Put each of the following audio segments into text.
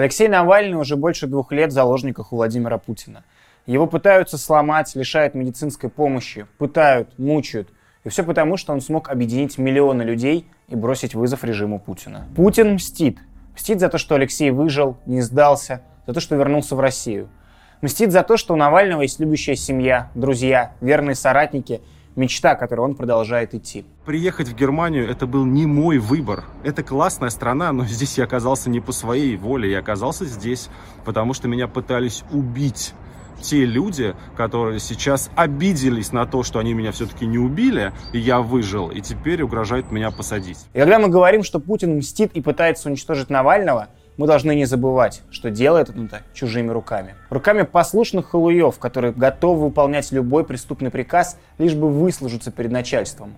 Алексей Навальный уже больше двух лет в заложниках у Владимира Путина. Его пытаются сломать, лишают медицинской помощи, пытают, мучают. И все потому, что он смог объединить миллионы людей и бросить вызов режиму Путина. Путин мстит. Мстит за то, что Алексей выжил, не сдался, за то, что вернулся в Россию. Мстит за то, что у Навального есть любящая семья, друзья, верные соратники – мечта, которой он продолжает идти. Приехать в Германию это был не мой выбор. Это классная страна, но здесь я оказался не по своей воле. Я оказался здесь, потому что меня пытались убить те люди, которые сейчас обиделись на то, что они меня все-таки не убили, и я выжил, и теперь угрожают меня посадить. И когда мы говорим, что Путин мстит и пытается уничтожить Навального, мы должны не забывать, что делает он это чужими руками. Руками послушных халуев, которые готовы выполнять любой преступный приказ, лишь бы выслужиться перед начальством.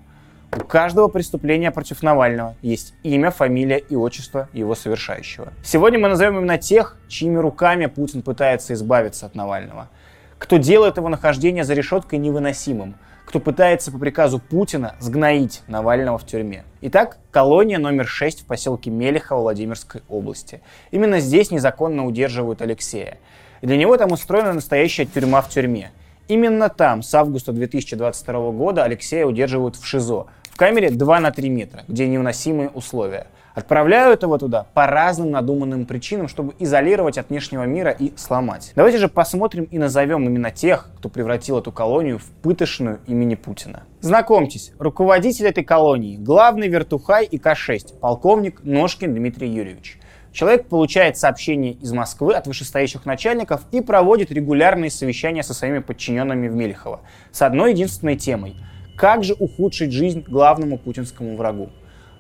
У каждого преступления против Навального есть имя, фамилия и отчество его совершающего. Сегодня мы назовем именно тех, чьими руками Путин пытается избавиться от Навального. Кто делает его нахождение за решеткой невыносимым – кто пытается по приказу Путина сгноить Навального в тюрьме. Итак, колония номер 6 в поселке Мелехово Владимирской области. Именно здесь незаконно удерживают Алексея. для него там устроена настоящая тюрьма в тюрьме. Именно там с августа 2022 года Алексея удерживают в ШИЗО, в камере 2 на 3 метра, где невыносимые условия – Отправляют его туда по разным надуманным причинам, чтобы изолировать от внешнего мира и сломать. Давайте же посмотрим и назовем именно тех, кто превратил эту колонию в пытошную имени Путина. Знакомьтесь, руководитель этой колонии, главный вертухай и К-6, полковник Ножкин Дмитрий Юрьевич. Человек получает сообщения из Москвы от вышестоящих начальников и проводит регулярные совещания со своими подчиненными в Мелехово с одной единственной темой – как же ухудшить жизнь главному путинскому врагу.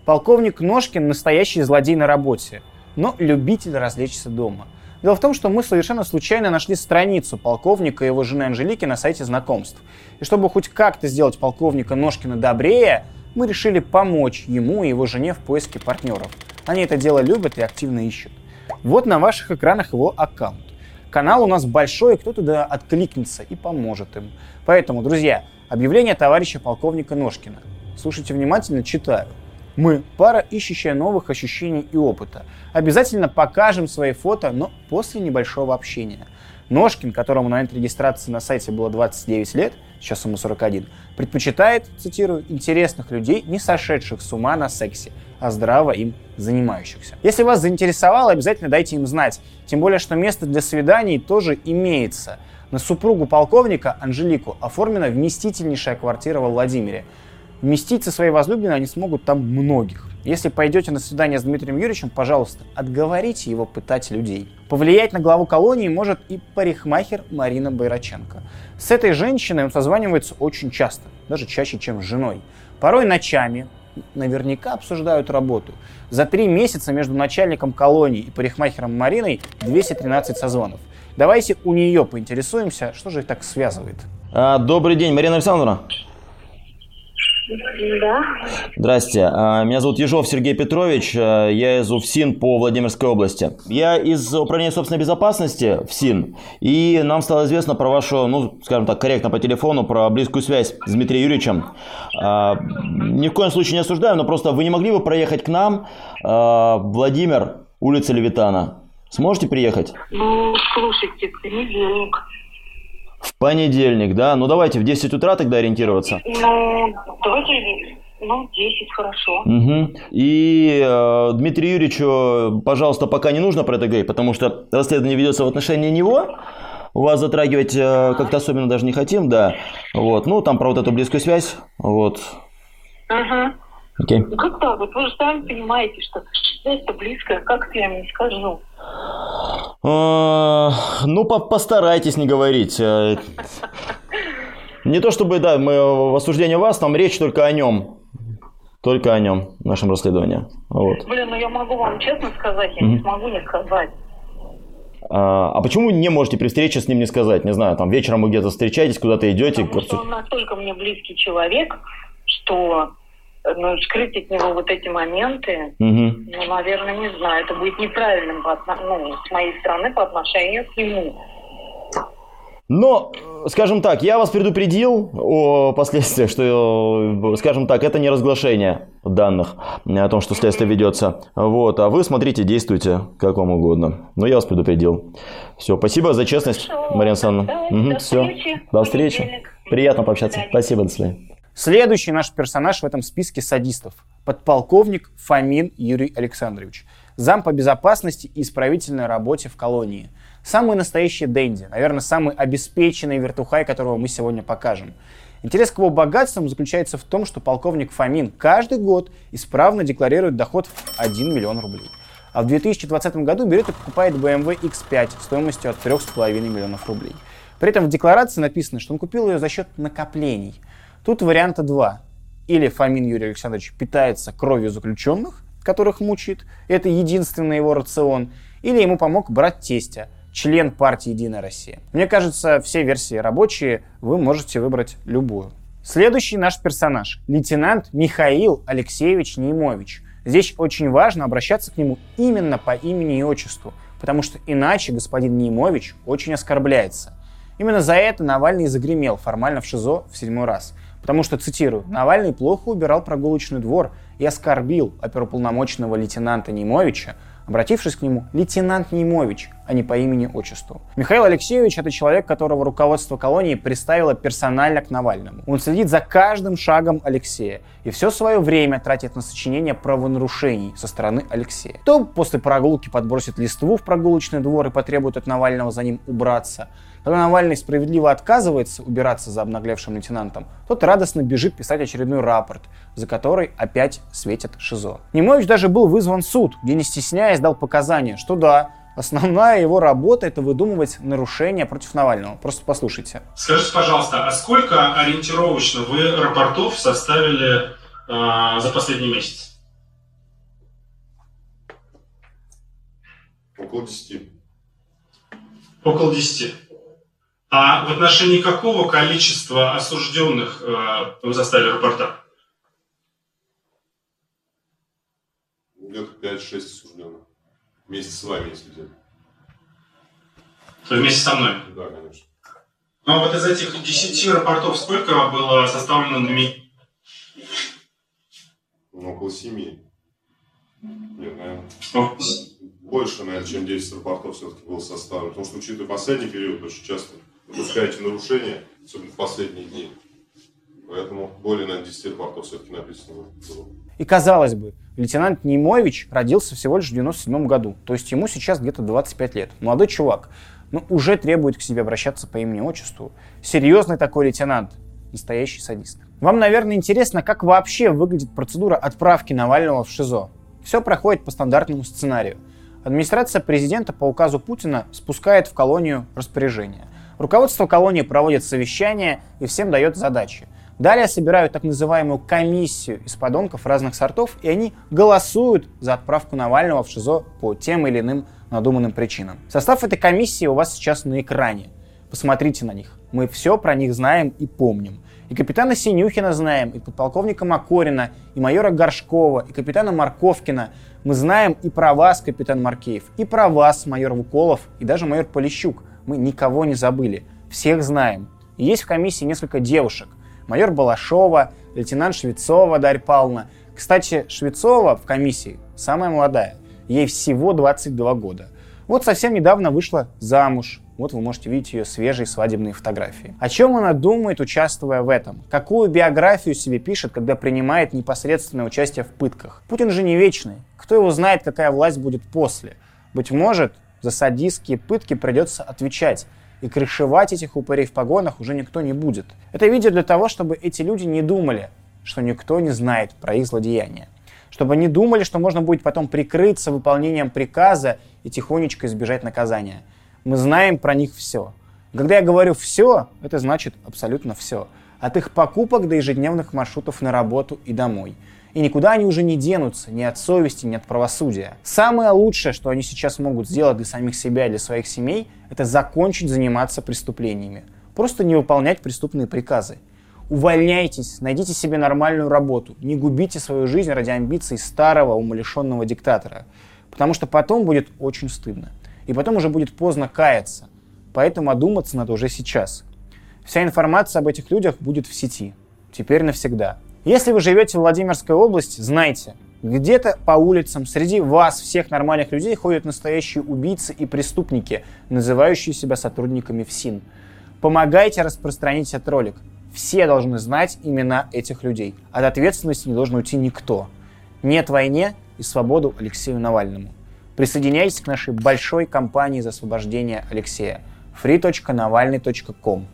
Полковник Ножкин настоящий злодей на работе, но любитель развлечься дома. Дело в том, что мы совершенно случайно нашли страницу полковника и его жены Анжелики на сайте знакомств. И чтобы хоть как-то сделать полковника Ножкина добрее, мы решили помочь ему и его жене в поиске партнеров. Они это дело любят и активно ищут. Вот на ваших экранах его аккаунт. Канал у нас большой, кто туда откликнется и поможет им. Поэтому, друзья, объявление товарища полковника Ножкина. Слушайте внимательно, читаю. Мы – пара, ищущая новых ощущений и опыта. Обязательно покажем свои фото, но после небольшого общения. Ножкин, которому на момент регистрации на сайте было 29 лет, сейчас ему 41, предпочитает, цитирую, интересных людей, не сошедших с ума на сексе, а здраво им занимающихся. Если вас заинтересовало, обязательно дайте им знать. Тем более, что место для свиданий тоже имеется. На супругу полковника Анжелику оформлена вместительнейшая квартира во Владимире. Вместить со своей возлюбленной они смогут там многих. Если пойдете на свидание с Дмитрием Юрьевичем, пожалуйста, отговорите его пытать людей. Повлиять на главу колонии может и парикмахер Марина Байраченко. С этой женщиной он созванивается очень часто, даже чаще, чем с женой. Порой ночами, наверняка обсуждают работу. За три месяца между начальником колонии и парикмахером Мариной 213 созвонов. Давайте у нее поинтересуемся, что же их так связывает. А, добрый день, Марина Александровна. Да. Здрасте. А, меня зовут Ежов Сергей Петрович. А, я из УФСИН по Владимирской области. Я из Управления собственной безопасности ФСИН. И нам стало известно про вашу, ну, скажем так, корректно по телефону, про близкую связь с Дмитрием Юрьевичем. А, ни в коем случае не осуждаем, но просто вы не могли бы проехать к нам, Владимир, улица Левитана. Сможете приехать? Ну, слушайте, понедельник. В понедельник, да? Ну давайте в 10 утра тогда ориентироваться. Ну, давайте ну, 10, хорошо. Угу. И э, Дмитрию Юрьевичу, пожалуйста, пока не нужно про это говорить, потому что расследование ведется в отношении него. Вас затрагивать э, как-то особенно даже не хотим, да. Вот. Ну, там про вот эту близкую связь. Вот. Угу. Окей. Ну, как так? Вот вы же сами понимаете, что это близкое, как я вам не скажу. А, ну, по постарайтесь не говорить. Э, не то чтобы, да, мы в осуждении вас, там речь только о нем. Только о нем, в нашем расследовании. Вот. Блин, ну я могу вам честно сказать, я mm-hmm. не смогу не сказать. А, а почему не можете при встрече с ним не сказать? Не знаю, там вечером вы где-то встречаетесь, куда-то идете. Потому что он настолько мне близкий человек, что ну, скрыть от него вот эти моменты, угу. ну, наверное, не знаю, это будет неправильным по, ну, с моей стороны по отношению к нему. Но, скажем так, я вас предупредил о последствиях, что, скажем так, это не разглашение данных о том, что следствие ведется. Вот, а вы смотрите, действуйте как вам угодно. Но я вас предупредил. Все, спасибо за честность, Мария Александровна. Угу, до все. встречи. До встречи. Приятно пообщаться. До спасибо, до свидания. Следующий наш персонаж в этом списке садистов – подполковник Фомин Юрий Александрович, зам по безопасности и исправительной работе в колонии – Самый настоящий Дэнди, наверное, самый обеспеченный вертухай, которого мы сегодня покажем. Интерес к его богатствам заключается в том, что полковник Фомин каждый год исправно декларирует доход в 1 миллион рублей. А в 2020 году берет и покупает BMW X5 стоимостью от 3,5 миллионов рублей. При этом в декларации написано, что он купил ее за счет накоплений. Тут варианта два. Или Фомин Юрий Александрович питается кровью заключенных, которых мучает, это единственный его рацион, или ему помог брат тестя, член партии «Единая Россия». Мне кажется, все версии рабочие, вы можете выбрать любую. Следующий наш персонаж – лейтенант Михаил Алексеевич Неймович. Здесь очень важно обращаться к нему именно по имени и отчеству, потому что иначе господин Неймович очень оскорбляется. Именно за это Навальный загремел формально в ШИЗО в седьмой раз. Потому что, цитирую, Навальный плохо убирал прогулочный двор и оскорбил оперуполномоченного лейтенанта Неймовича, обратившись к нему лейтенант Немович, а не по имени-отчеству. Михаил Алексеевич – это человек, которого руководство колонии представило персонально к Навальному. Он следит за каждым шагом Алексея и все свое время тратит на сочинение правонарушений со стороны Алексея. То после прогулки подбросит листву в прогулочный двор и потребует от Навального за ним убраться – когда Навальный справедливо отказывается убираться за обнаглевшим лейтенантом, тот радостно бежит писать очередной рапорт, за который опять светит ШИЗО. Немович даже был вызван в суд, где не стесняясь дал показания, что да, Основная его работа – это выдумывать нарушения против Навального. Просто послушайте. Скажите, пожалуйста, а сколько ориентировочно вы рапортов составили э, за последний месяц? Около десяти. Около десяти. А в отношении какого количества осужденных э, вы составили рапорта? Где-то 5-6 осужденных. Вместе с вами, если взять. То вместе со мной? Да, конечно. Ну, а вот из этих 10 рапортов сколько было составлено на НМИ? Ну, около 7. Нет, наверное. О. Больше, наверное, чем 10 рапортов все-таки было составлено. Потому что, учитывая последний период, очень часто допускаете нарушения, особенно в последние дни. Поэтому более, на 10 рапортов все-таки написано. И казалось бы, лейтенант Немович родился всего лишь в 97 году, то есть ему сейчас где-то 25 лет. Молодой чувак, но уже требует к себе обращаться по имени-отчеству. Серьезный такой лейтенант, настоящий садист. Вам, наверное, интересно, как вообще выглядит процедура отправки Навального в ШИЗО. Все проходит по стандартному сценарию. Администрация президента по указу Путина спускает в колонию распоряжение. Руководство колонии проводит совещания и всем дает задачи. Далее собирают так называемую комиссию из подонков разных сортов, и они голосуют за отправку Навального в ШИЗО по тем или иным надуманным причинам. Состав этой комиссии у вас сейчас на экране. Посмотрите на них. Мы все про них знаем и помним. И капитана Синюхина знаем, и подполковника Макорина, и майора Горшкова, и капитана Марковкина. Мы знаем и про вас, капитан Маркеев, и про вас, майор Вуколов, и даже майор Полищук – мы никого не забыли, всех знаем. И есть в комиссии несколько девушек. Майор Балашова, лейтенант Швецова Дарья Павловна. Кстати, Швецова в комиссии самая молодая. Ей всего 22 года. Вот совсем недавно вышла замуж. Вот вы можете видеть ее свежие свадебные фотографии. О чем она думает, участвуя в этом? Какую биографию себе пишет, когда принимает непосредственное участие в пытках? Путин же не вечный. Кто его знает, какая власть будет после? Быть может, за садистские пытки придется отвечать. И крышевать этих упырей в погонах уже никто не будет. Это видео для того, чтобы эти люди не думали, что никто не знает про их злодеяния. Чтобы не думали, что можно будет потом прикрыться выполнением приказа и тихонечко избежать наказания. Мы знаем про них все. Когда я говорю «все», это значит абсолютно все. От их покупок до ежедневных маршрутов на работу и домой – и никуда они уже не денутся, ни от совести, ни от правосудия. Самое лучшее, что они сейчас могут сделать для самих себя и для своих семей, это закончить заниматься преступлениями. Просто не выполнять преступные приказы. Увольняйтесь, найдите себе нормальную работу, не губите свою жизнь ради амбиций старого умалишенного диктатора. Потому что потом будет очень стыдно. И потом уже будет поздно каяться. поэтому одуматься надо уже сейчас. Вся информация об этих людях будет в сети. Теперь навсегда. Если вы живете в Владимирской области, знайте, где-то по улицам среди вас, всех нормальных людей, ходят настоящие убийцы и преступники, называющие себя сотрудниками ФСИН. Помогайте распространить этот ролик. Все должны знать имена этих людей. От ответственности не должен уйти никто. Нет войне и свободу Алексею Навальному. Присоединяйтесь к нашей большой кампании за освобождение Алексея. free.navalny.com